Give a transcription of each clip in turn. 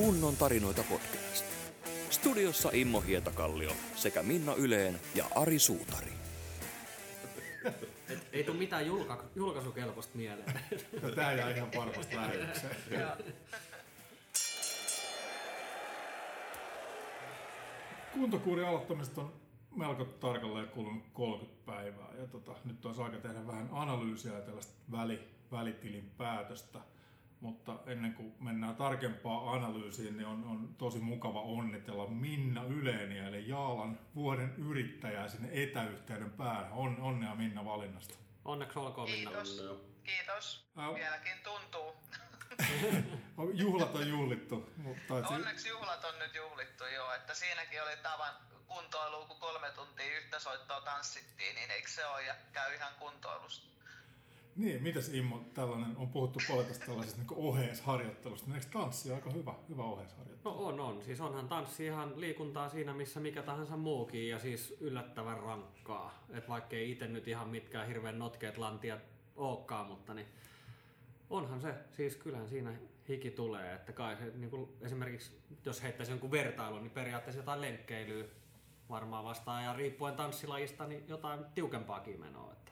Kunnon tarinoita podcast. Studiossa Immo Hietakallio sekä Minna Yleen ja Ari Suutari. Et ei tule mitään julka, julkaisukelpoista mieleen. No, tää jää ihan varmasti lähetykseen. Kuntokuurin aloittamista on melko tarkalleen kulunut 30 päivää. Ja tota, nyt olisi aika tehdä vähän analyysiä ja tällaista väli, välitilin päätöstä. Mutta ennen kuin mennään tarkempaan analyysiin, niin on, on tosi mukava onnitella Minna Yleeniä, eli Jaalan vuoden yrittäjää sinne etäyhteyden päähän. On, onnea Minna valinnasta. Onneksi olkoon Minna. Kiitos. Kiitos. Ää- Vieläkin tuntuu. Juhlat on juhlittu, mutta et si- Onneksi juhlat on nyt juhlittu jo, että siinäkin oli tavan kuntoilu, kun kolme tuntia yhtä soittoa tanssittiin, niin eikö se ole ja käy ihan kuntoilusta. Niin, mitäs Immo, tällainen, on puhuttu paljon tästä tällaisesta niin oheisharjoittelusta, eikö tanssi aika hyvä, hyvä oheisharjoittelu? No on, on. Siis onhan tanssi ihan liikuntaa siinä, missä mikä tahansa muukin ja siis yllättävän rankkaa. Et vaikka ei itse nyt ihan mitkään hirveän notkeet lantiat olekaan, mutta niin onhan se. Siis kyllähän siinä hiki tulee. Että kai se, niin kuin esimerkiksi jos heittäisi jonkun vertailun, niin periaatteessa jotain lenkkeilyä varmaan vastaan ja riippuen tanssilajista, niin jotain tiukempaakin menoa. Että.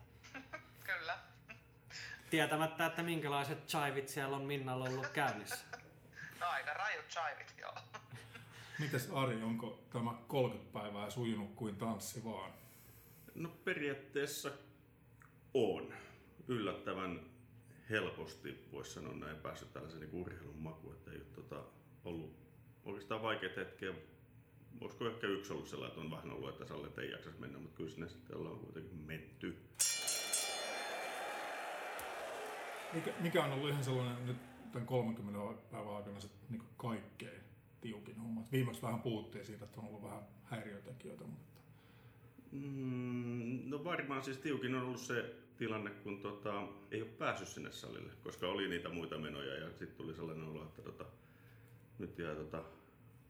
Tietämättä, että minkälaiset chivit siellä on Minnalla ollut käynnissä. No aika rajut chivit, joo. Mites Ari, onko tämä 30 päivää sujunut kuin tanssi vaan? No periaatteessa on. Yllättävän helposti, voisi sanoa näin, päässyt tällaisen niin urheilun makuun, että ei ole tota, ollut oikeastaan vaikeita hetkiä. Olisiko ehkä yksi ollut sellainen, että on vähän ollut, että Sallet ei jaksaisi mennä, mutta kyllä sinne sitten ollaan kuitenkin menty. Mikä, mikä on ollut ihan sellainen nyt tämän 30 päivän aikana se niin kaikkein tiukin homma? Viimeksi vähän puhuttiin siitä, että on ollut vähän häiriötekijöitä, mutta Mm, no varmaan siis tiukin on ollut se tilanne, kun tota, ei ole päässyt sinne salille, koska oli niitä muita menoja ja sitten tuli sellainen olo, että tota, nyt jää tota,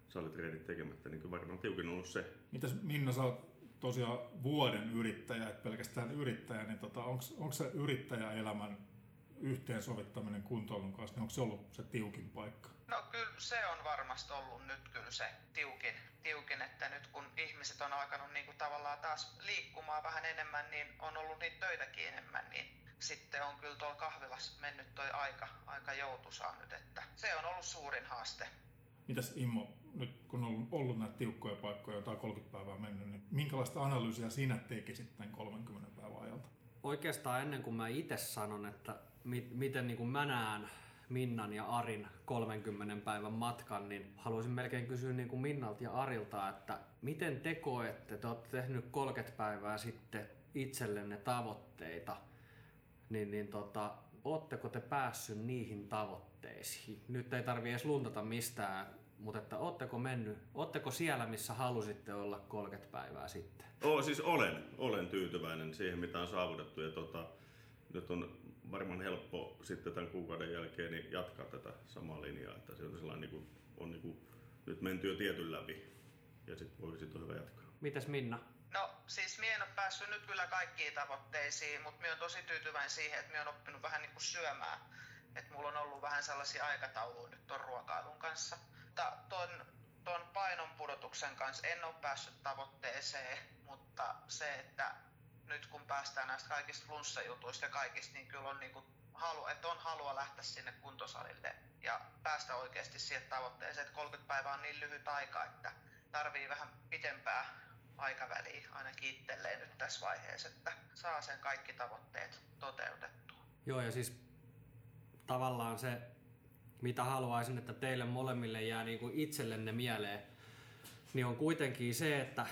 salitreenit tekemättä, niin varmaan tiukin on ollut se. mitäs Minna, sä oot tosiaan vuoden yrittäjä, et pelkästään yrittäjä, niin tota, onko se yrittäjäelämän yhteensovittaminen kuntoilun kanssa, niin onko se ollut se tiukin paikka? No kyllä se on varmasti ollut nyt kyllä se tiukin, tiukin että nyt kun ihmiset on alkanut niin kuin tavallaan taas liikkumaan vähän enemmän, niin on ollut niitä töitäkin enemmän, niin sitten on kyllä tuolla kahvilassa mennyt toi aika, aika joutusaa nyt, että se on ollut suurin haaste. Mitäs Immo, nyt kun on ollut, ollut näitä tiukkoja paikkoja, jotain 30 päivää mennyt, niin minkälaista analyysiä sinä tekisit tämän 30 päivän ajalta? Oikeastaan ennen kuin mä itse sanon, että mi- miten niin kuin mä näen Minnan ja Arin 30 päivän matkan, niin haluaisin melkein kysyä niin kuin Minnalta ja Arilta, että miten te koette, te olette tehnyt 30 päivää sitten itsellenne tavoitteita, niin, niin tota, ootteko te päässyt niihin tavoitteisiin? Nyt ei tarvi edes luntata mistään, mutta että ootteko mennyt, ootteko siellä, missä halusitte olla 30 päivää sitten? Oo, siis olen, olen tyytyväinen siihen, mitä on saavutettu. Ja tota, nyt on varmaan helppo sitten tämän kuukauden jälkeen niin jatkaa tätä samaa linjaa. Että se on sellainen, niin kuin, on niin kuin, nyt menty jo tietyn läpi. Ja sitten voi sit on hyvä jatkaa. Mites Minna? No siis minä en ole päässyt nyt kyllä kaikkiin tavoitteisiin, mutta minä olen tosi tyytyväinen siihen, että minä olen oppinut vähän niin kuin syömään. Että mulla on ollut vähän sellaisia aikatauluja nyt tuon ruokailun kanssa. Mutta ton, ton painon pudotuksen kanssa en ole päässyt tavoitteeseen, mutta se, että nyt kun päästään näistä kaikista flunssajutuista ja kaikista, niin kyllä on, niin kuin halu, että on halua lähteä sinne kuntosalille ja päästä oikeasti siihen tavoitteeseen, että 30 päivää on niin lyhyt aika, että tarvii vähän pitempää aikaväliä ainakin itselleen nyt tässä vaiheessa, että saa sen kaikki tavoitteet toteutettua. Joo, ja siis tavallaan se, mitä haluaisin, että teille molemmille jää niin kuin itsellenne mieleen, niin on kuitenkin se, että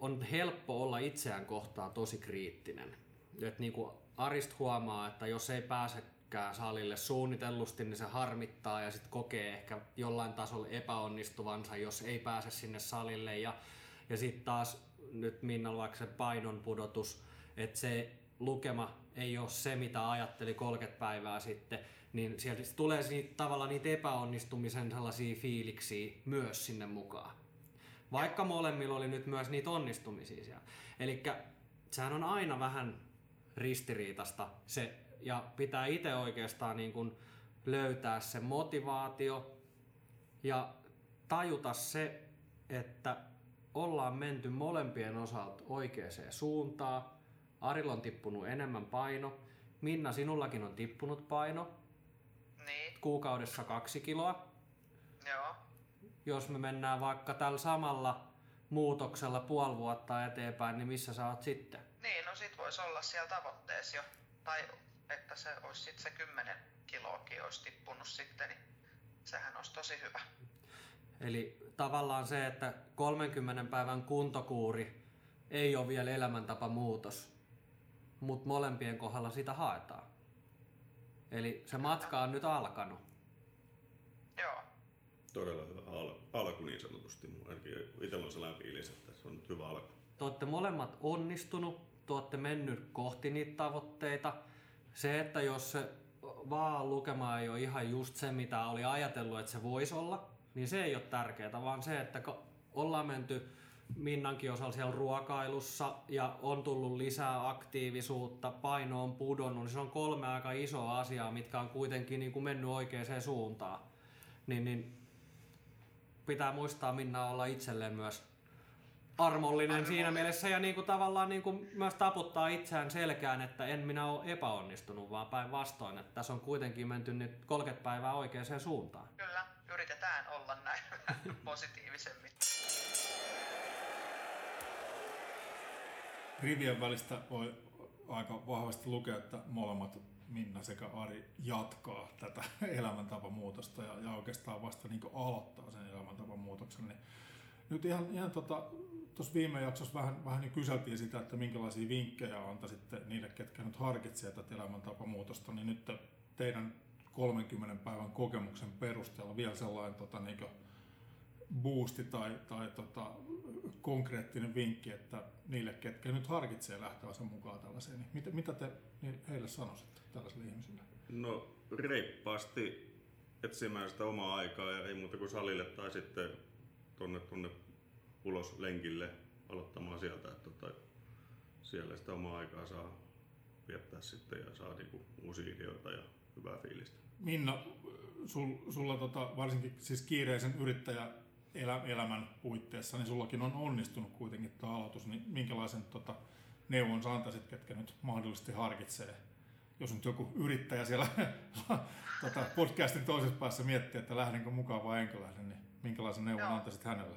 on helppo olla itseään kohtaan tosi kriittinen. Et niin kuin Arist huomaa, että jos ei pääsekään salille suunnitellusti, niin se harmittaa ja sitten kokee ehkä jollain tasolla epäonnistuvansa, jos ei pääse sinne salille. Ja, ja sitten taas nyt Minnalla vaikka se painon pudotus, että se lukema ei ole se, mitä ajatteli 30 päivää sitten, niin sieltä tulee niitä, tavallaan niitä epäonnistumisen sellaisia fiiliksiä myös sinne mukaan. Vaikka molemmilla oli nyt myös niitä onnistumisia siellä. Eli sehän on aina vähän ristiriitasta se, ja pitää itse oikeastaan niin kuin löytää se motivaatio ja tajuta se, että ollaan menty molempien osalta oikeaan suuntaan. Arilla on tippunut enemmän paino. Minna, sinullakin on tippunut paino. Niin, Kuukaudessa kaksi kiloa. joo. Jos me mennään vaikka tällä samalla muutoksella puoli vuotta eteenpäin, niin missä sä oot sitten? Niin, no sit voisi olla siellä tavoitteessa jo. Tai että se olisi sitten se 10 kiloakin olisi tippunut sitten, niin sehän olisi tosi hyvä. Eli tavallaan se, että 30 päivän kuntokuuri ei ole vielä elämäntapa muutos, mutta molempien kohdalla sitä haetaan. Eli se matka on nyt alkanut. Joo, Todella hyvä al- alku niin sanotusti. Ainakin itsellä on sellainen fiilis, että se on nyt hyvä alku. Te olette molemmat onnistunut, te olette mennyt kohti niitä tavoitteita. Se, että jos se vaan lukema ei ole ihan just se, mitä oli ajatellut, että se voisi olla, niin se ei ole tärkeää, vaan se, että ollaan menty Minnankin osalla siellä ruokailussa ja on tullut lisää aktiivisuutta, paino on pudonnut, niin se on kolme aika isoa asiaa, mitkä on kuitenkin niin kuin mennyt oikeaan suuntaan. Niin, niin pitää muistaa Minna olla itselleen myös armollinen siinä mielessä ja niin kuin tavallaan niin kuin myös taputtaa itseään selkään, että en minä ole epäonnistunut, vaan päinvastoin, että tässä on kuitenkin menty nyt 30 päivää oikeaan suuntaan. kyllä. Yritetään olla näin positiivisemmin. Rivien välistä voi aika vahvasti lukea, että molemmat Minna sekä Ari jatkaa tätä elämäntapamuutosta ja, ja oikeastaan vasta niin aloittaa sen elämäntapamuutoksen. Niin nyt ihan, ihan tota, tuossa viime jaksossa vähän, vähän niin kyseltiin sitä, että minkälaisia vinkkejä antaisitte niille, ketkä nyt harkitsee tätä elämäntapamuutosta, niin nyt teidän 30 päivän kokemuksen perusteella vielä sellainen tota, niin boosti tai, tai tota, konkreettinen vinkki, että niille, ketkä nyt harkitsee lähteä sen mukaan tällaiseen, niin mitä, mitä te niin heille sanoisitte tällaisille ihmisille? No reippaasti etsimään sitä omaa aikaa ja ei muuta kuin salille tai sitten tonne, tonne ulos lenkille aloittamaan sieltä, että tota, siellä sitä omaa aikaa saa viettää sitten ja saa niinku uusia ideoita ja hyvää fiilistä. Minna, sul, sulla tota, varsinkin siis kiireisen yrittäjä elä, elämän puitteissa, niin sullakin on onnistunut kuitenkin tämä aloitus, niin minkälaisen tota, neuvon sä antaisit, ketkä nyt mahdollisesti harkitsee? Jos nyt joku yrittäjä siellä tota, podcastin toisessa päässä miettii, että lähdenkö mukaan vai enkö lähde, niin minkälaisen neuvon Joo. antaisit hänelle?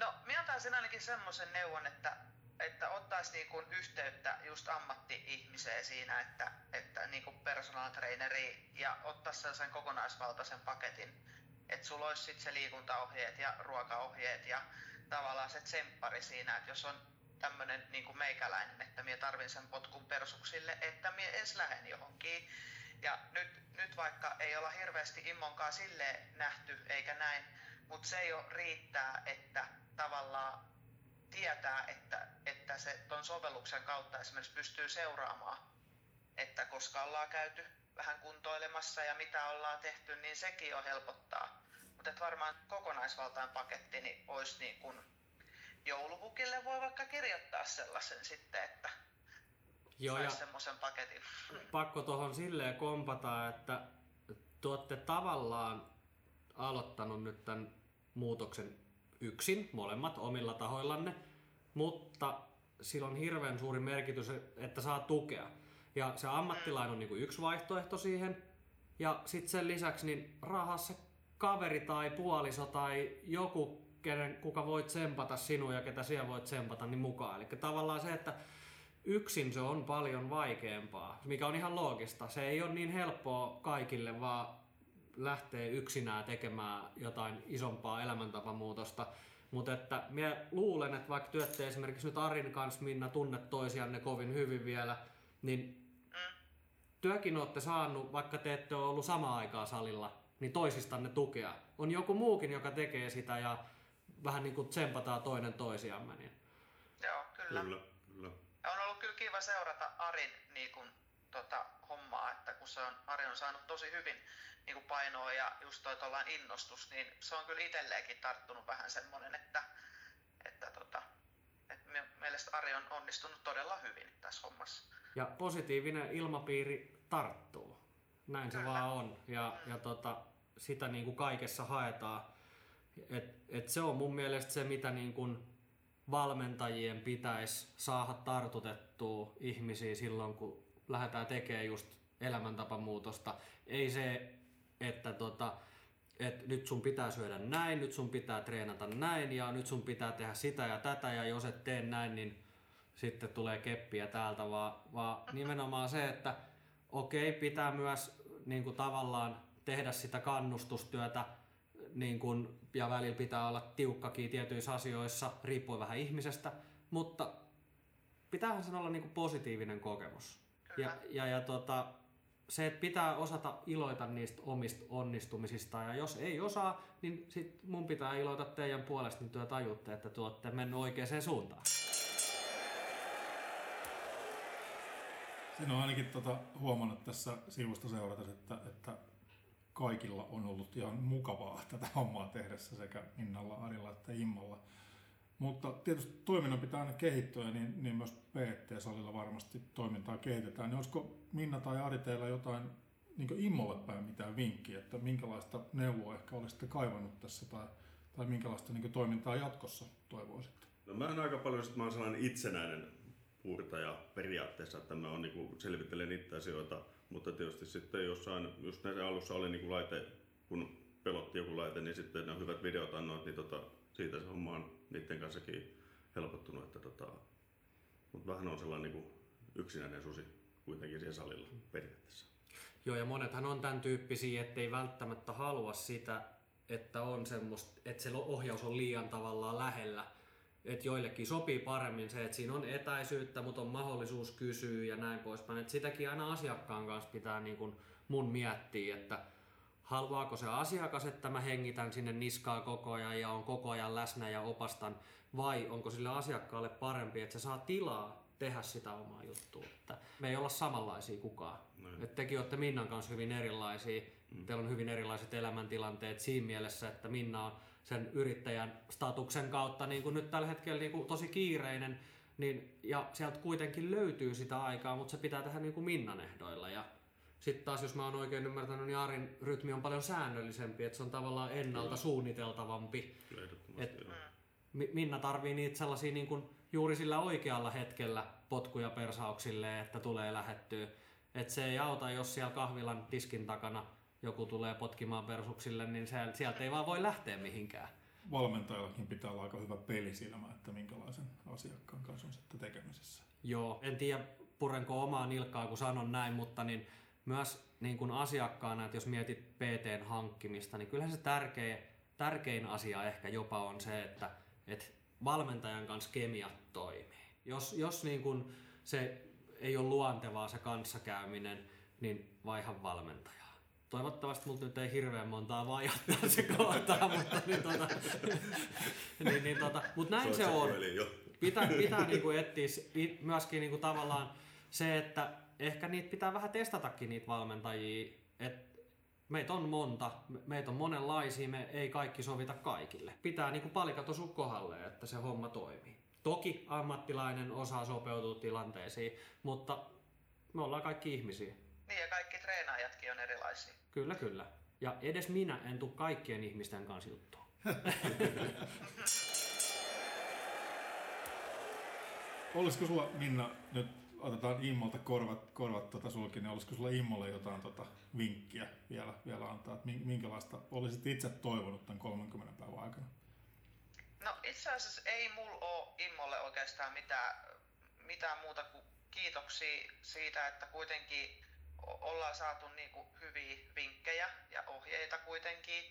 No, minä antaisin ainakin semmoisen neuvon, että, että ottaisi niin kuin yhteyttä just ammatti-ihmiseen siinä, että, että niin kuin personal traineri ja ottaisi sellaisen kokonaisvaltaisen paketin, että sulla olisi sitten se liikuntaohjeet ja ruokaohjeet ja tavallaan se tsemppari siinä, että jos on tämmöinen niin kuin meikäläinen, että minä tarvin sen potkun persuksille, että minä edes lähden johonkin. Ja nyt, nyt vaikka ei olla hirveästi immonkaan sille nähty eikä näin, mutta se jo riittää, että tavallaan tietää, että, että se ton sovelluksen kautta esimerkiksi pystyy seuraamaan, että koska ollaan käyty vähän kuntoilemassa ja mitä ollaan tehty, niin sekin jo helpottaa. Mutta varmaan kokonaisvaltainen paketti niin olisi niin kuin joulupukille voi vaikka kirjoittaa sellaisen sitten, että Joo, ja semmoisen paketin. pakko tuohon silleen kompata, että te olette tavallaan aloittanut nyt tämän muutoksen yksin, molemmat omilla tahoillanne, mutta sillä on hirveän suuri merkitys, että saa tukea. Ja se ammattilainen on niinku yksi vaihtoehto siihen, ja sitten sen lisäksi niin rahassa kaveri tai puoliso tai joku, kenen, kuka voi tsempata sinua ja ketä siellä voit tsempata, niin mukaan. Eli tavallaan se, että yksin se on paljon vaikeampaa, mikä on ihan loogista. Se ei ole niin helppoa kaikille, vaan lähtee yksinään tekemään jotain isompaa elämäntapamuutosta. Mutta että minä luulen, että vaikka työtte esimerkiksi nyt Arin kanssa, Minna, tunnet toisianne kovin hyvin vielä, niin työkin olette saanut, vaikka te ette ole ollut samaan aikaa salilla, niin toisistanne tukea. On joku muukin, joka tekee sitä ja vähän niin kuin tsempataan toinen toisiamme. Niin. Joo, kyllä. Kyllä, kyllä. Ja on ollut kyllä kiva seurata Arin niin kuin, tota, hommaa, että kun se on, Ari on saanut tosi hyvin niin kuin painoa ja just toi innostus, niin se on kyllä itselleenkin tarttunut vähän semmoinen, että, mielestä Ari on onnistunut todella hyvin tässä hommassa. Ja positiivinen ilmapiiri tarttuu. Näin se Kyllä. vaan on. Ja, ja tota, sitä niin kuin kaikessa haetaan. Et, et se on mun mielestä se, mitä niin kuin valmentajien pitäisi saada tartutettua ihmisiä silloin, kun lähdetään tekemään just elämäntapamuutosta. Ei se, että tota, et nyt sun pitää syödä näin, nyt sun pitää treenata näin ja nyt sun pitää tehdä sitä ja tätä ja jos et tee näin, niin sitten tulee keppiä täältä, vaan, vaan nimenomaan se, että okei, pitää myös niin kuin tavallaan tehdä sitä kannustustyötä niin kuin, ja välillä pitää olla tiukkakin tietyissä asioissa, riippuen vähän ihmisestä, mutta pitäähän sen olla niin kuin positiivinen kokemus. Ja, ja, ja tota, se, että pitää osata iloita niistä omista onnistumisista ja jos ei osaa, niin sit mun pitää iloita teidän puolesta, niin työ tajutte, että te olette mennyt oikeaan suuntaan. Siinä on ainakin tota, huomannut tässä sivusta seurata, että, että kaikilla on ollut ihan mukavaa tätä hommaa tehdessä sekä Minnalla, Arilla että Immalla. Mutta tietysti toiminnan pitää aina kehittyä, niin, niin myös PT-salilla varmasti toimintaa kehitetään. Niin olisiko Minna tai Ari teillä jotain niin Immolle päin mitään vinkkiä, että minkälaista neuvoa ehkä olisitte kaivannut tässä tai, tai minkälaista niin toimintaa jatkossa toivoisitte? No mä oon aika paljon, että mä oon sellainen itsenäinen puurtaja periaatteessa, että mä on, niin selvittelen niitä asioita, mutta tietysti sitten jossain, just näissä alussa oli niin laite, kun pelotti joku laite, niin sitten nämä hyvät videot annoit, niin tota, siitä se homma on niiden kanssakin helpottunut, että tota, mutta vähän on sellainen niin yksinäinen susi kuitenkin siellä salilla periaatteessa. Joo, ja monethan on tämän tyyppisiä, ettei välttämättä halua sitä, että on semmoista, että se ohjaus on liian tavallaan lähellä. Että joillekin sopii paremmin se, että siinä on etäisyyttä, mutta on mahdollisuus kysyä ja näin poispäin. Että sitäkin aina asiakkaan kanssa pitää niin kuin mun miettiä, että haluaako se asiakas, että mä hengitän sinne niskaa koko ajan ja on koko ajan läsnä ja opastan, vai onko sille asiakkaalle parempi, että se saa tilaa tehdä sitä omaa juttua. Että me ei olla samanlaisia kukaan. Että tekin olette Minnan kanssa hyvin erilaisia. Mm. Teillä on hyvin erilaiset elämäntilanteet siinä mielessä, että Minna on sen yrittäjän statuksen kautta niin kuin nyt tällä hetkellä niin kuin tosi kiireinen, niin, ja sieltä kuitenkin löytyy sitä aikaa, mutta se pitää tehdä niin kuin Minnan ehdoilla. Ja sitten taas, jos mä oon oikein ymmärtänyt, niin Arin rytmi on paljon säännöllisempi, että se on tavallaan ennalta Kyllä. suunniteltavampi. Et Minna tarvii niitä sellaisia niin kuin juuri sillä oikealla hetkellä potkuja persauksille, että tulee lähettyä. Et se ei auta, jos siellä kahvilan diskin takana joku tulee potkimaan persuksille, niin se, sieltä ei vaan voi lähteä mihinkään. Valmentajallakin pitää olla aika hyvä pelisilmä, että minkälaisen asiakkaan kanssa on sitten tekemisessä. Joo, en tiedä purenko omaa nilkkaa, kun sanon näin, mutta niin myös niin kuin asiakkaana, että jos mietit PTn hankkimista, niin kyllähän se tärkein, tärkein asia ehkä jopa on se, että, että valmentajan kanssa kemiat toimii. Jos, jos niin kuin se ei ole luontevaa se kanssakäyminen, niin vaihan valmentajaa. Toivottavasti multa nyt ei hirveän montaa vaihtaa se kohtaa, mutta niin, tota, niin, niin, tota, mut näin se, se on. Pitää, pitää niinku etsiä myöskin niinku tavallaan se, että ehkä niitä pitää vähän testatakin niitä valmentajia, että meitä on monta, meitä on monenlaisia, me ei kaikki sovita kaikille. Pitää niinku palikat osua kohdalle, että se homma toimii. Toki ammattilainen osaa sopeutua tilanteisiin, mutta me ollaan kaikki ihmisiä. Niin ja kaikki treenaajatkin on erilaisia. Kyllä, kyllä. Ja edes minä en tule kaikkien ihmisten kanssa juttuun. Olisiko sulla, Minna, nyt otetaan Immolta korvat, korvat tota sulki, niin olisiko sulla Immolle jotain tota vinkkiä vielä, vielä antaa, että minkälaista olisit itse toivonut tämän 30 päivän aikana? No itse asiassa ei mulla ole Immolle oikeastaan mitään, mitään muuta kuin kiitoksia siitä, että kuitenkin ollaan saatu niinku hyviä vinkkejä ja ohjeita kuitenkin.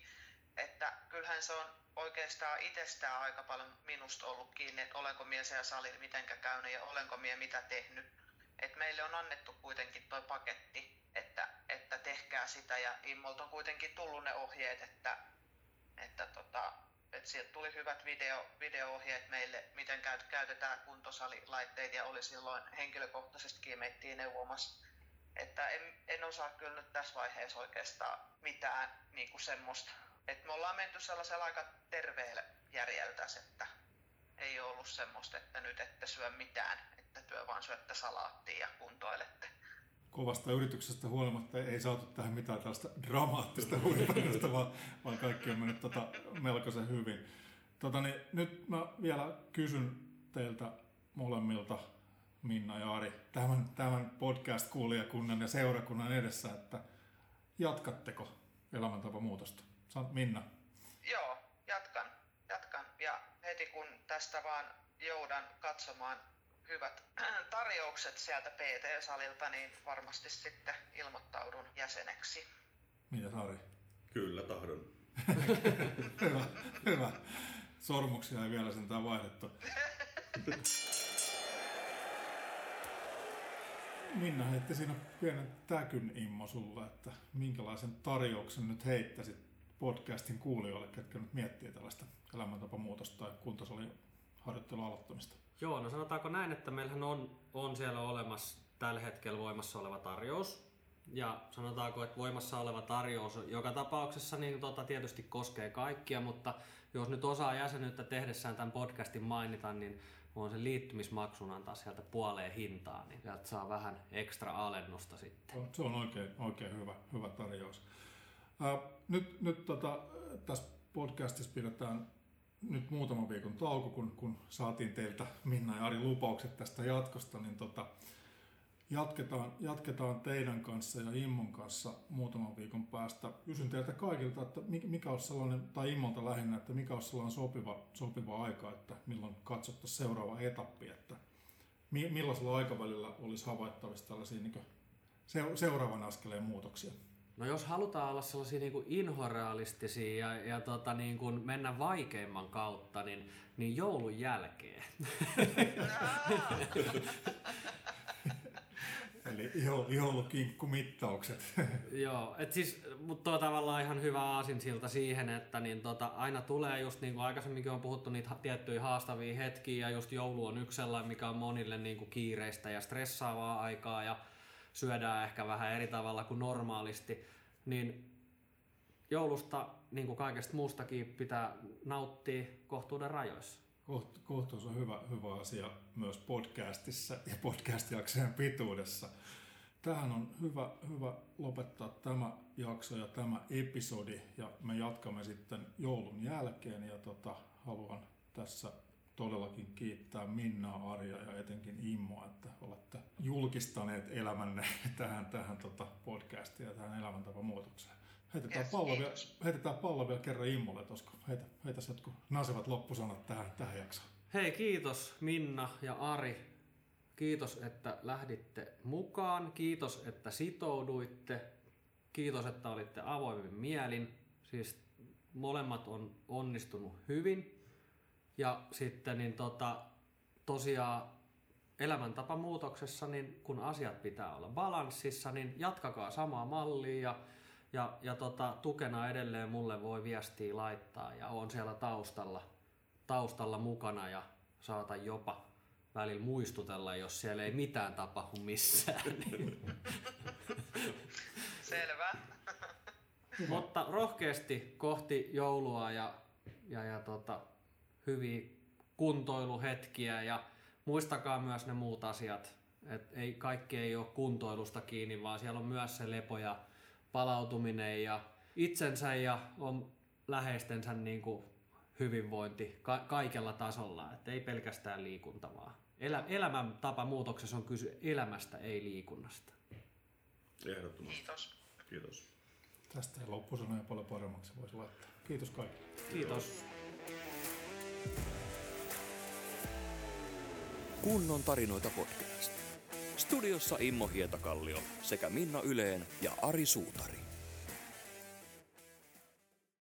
Että kyllähän se on oikeastaan itsestään aika paljon minusta ollut kiinni, että olenko mies ja salilla mitenkä käynyt ja olenko mie mitä tehnyt et meille on annettu kuitenkin tuo paketti, että, että tehkää sitä ja Immolta on kuitenkin tullut ne ohjeet, että, että, tota, että sieltä tuli hyvät video, video-ohjeet meille, miten käytetään kuntosalilaitteita ja oli silloin henkilökohtaisestikin meittiin neuvomassa. Että en, en osaa kyllä nyt tässä vaiheessa oikeastaan mitään niin kuin semmoista. Et me ollaan menty sellaisella aika terveellä järjeltä, että ei ole ollut semmoista, että nyt ette syö mitään, että työ vaan syötte salaattia ja kuntoilette. kovasta yrityksestä huolimatta ei saatu tähän mitään tällaista dramaattista huipennasta, vaan, vaan kaikki on mennyt tota melkoisen hyvin. Tota, niin, nyt mä vielä kysyn teiltä molemmilta, Minna ja Ari, tämän, tämän podcast-kuulijakunnan ja seurakunnan edessä, että jatkatteko elämäntapamuutosta? Minna. Joo, jatkan, jatkan. Ja heti kun tästä vaan joudan katsomaan hyvät tarjoukset sieltä PT-salilta, niin varmasti sitten ilmoittaudun jäseneksi. Mitä Sari? Kyllä tahdon. hyvä, hyvä. Sormuksia ei vielä sentään vaihdettu. Minna heitti siinä pienen täkyn immo sulle, että minkälaisen tarjouksen nyt heittäisit podcastin kuulijoille, ketkä nyt miettii tällaista elämäntapamuutosta tai kuntosalin harjoittelun aloittamista? Joo, no sanotaanko näin, että meillähän on, on siellä olemassa tällä hetkellä voimassa oleva tarjous. Ja sanotaanko, että voimassa oleva tarjous joka tapauksessa niin tota, tietysti koskee kaikkia, mutta jos nyt osaa jäsenyyttä tehdessään tämän podcastin mainita, niin on se liittymismaksun antaa sieltä puoleen hintaa, niin sieltä saa vähän ekstra alennusta sitten. Se on oikein, oikein hyvä, hyvä tarjous. Ää, nyt nyt tota, tässä podcastissa pidetään nyt muutaman viikon tauko, kun, kun saatiin teiltä Minna ja Ari lupaukset tästä jatkosta, niin tota, jatketaan, jatketaan teidän kanssa ja Immon kanssa muutaman viikon päästä. Kysyn teiltä kaikilta, että mikä olisi sellainen, tai Immolta lähinnä, että mikä olisi sellainen sopiva, sopiva aika, että milloin katsottaisiin seuraava etappi, että millaisella aikavälillä olisi havaittavissa tällaisia niin seuraavan askeleen muutoksia? No jos halutaan olla sellaisia niin kuin inhorealistisia ja, ja tota, niin kuin mennä vaikeimman kautta, niin, niin joulun jälkeen. Eli joulukinkkumittaukset. Joo, et siis, mutta on tavallaan ihan hyvä aasinsilta siihen, että niin tota, aina tulee just niin kuin aikaisemminkin on puhuttu niitä tiettyjä haastavia hetkiä ja just joulu on yksi sellainen, mikä on monille niin kuin kiireistä ja stressaavaa aikaa ja syödään ehkä vähän eri tavalla kuin normaalisti, niin joulusta, niin kuin kaikesta muustakin, pitää nauttia kohtuuden rajoissa. Koht, kohtuus on hyvä, hyvä asia myös podcastissa ja podcast-jaksojen pituudessa. Tähän on hyvä, hyvä lopettaa tämä jakso ja tämä episodi ja me jatkamme sitten joulun jälkeen ja tota, haluan tässä todellakin kiittää Minnaa, Arja ja etenkin Immoa, että olette julkistaneet elämänne tähän, tähän tota podcastiin ja tähän elämäntapamuutokseen. Heitetään, yes, pallo vielä, heitetään pallo vielä kerran Immolle, koska heitä, heitä jotkut nasevat loppusanat tähän, tähän jaksoon. Hei, kiitos Minna ja Ari. Kiitos, että lähditte mukaan. Kiitos, että sitouduitte. Kiitos, että olitte avoimin mielin. Siis molemmat on onnistunut hyvin. Ja sitten niin tota, tosiaan elämäntapamuutoksessa, niin kun asiat pitää olla balanssissa, niin jatkakaa samaa mallia ja, ja, ja tota, tukena edelleen mulle voi viestiä laittaa ja on siellä taustalla, taustalla mukana ja saata jopa välillä muistutella, jos siellä ei mitään tapahdu missään. Niin. Selvä. Mutta rohkeasti kohti joulua ja, ja, ja tota, hyviä kuntoiluhetkiä ja muistakaa myös ne muut asiat. Et ei, kaikki ei ole kuntoilusta kiinni, vaan siellä on myös se lepo ja palautuminen ja itsensä ja on läheistensä niin kuin hyvinvointi ka- kaikella tasolla. Et ei pelkästään liikunta vaan. Elä, elämäntapa muutoksessa on kysy elämästä, ei liikunnasta. Ehdottomasti. Kiitos. Kiitos. Tästä ei loppusanoja paljon paremmaksi voisi laittaa. Kiitos kaikille. Kiitos. Kunnon tarinoita podcast. Studiossa Immo Hietakallio sekä Minna Yleen ja Ari Suutari.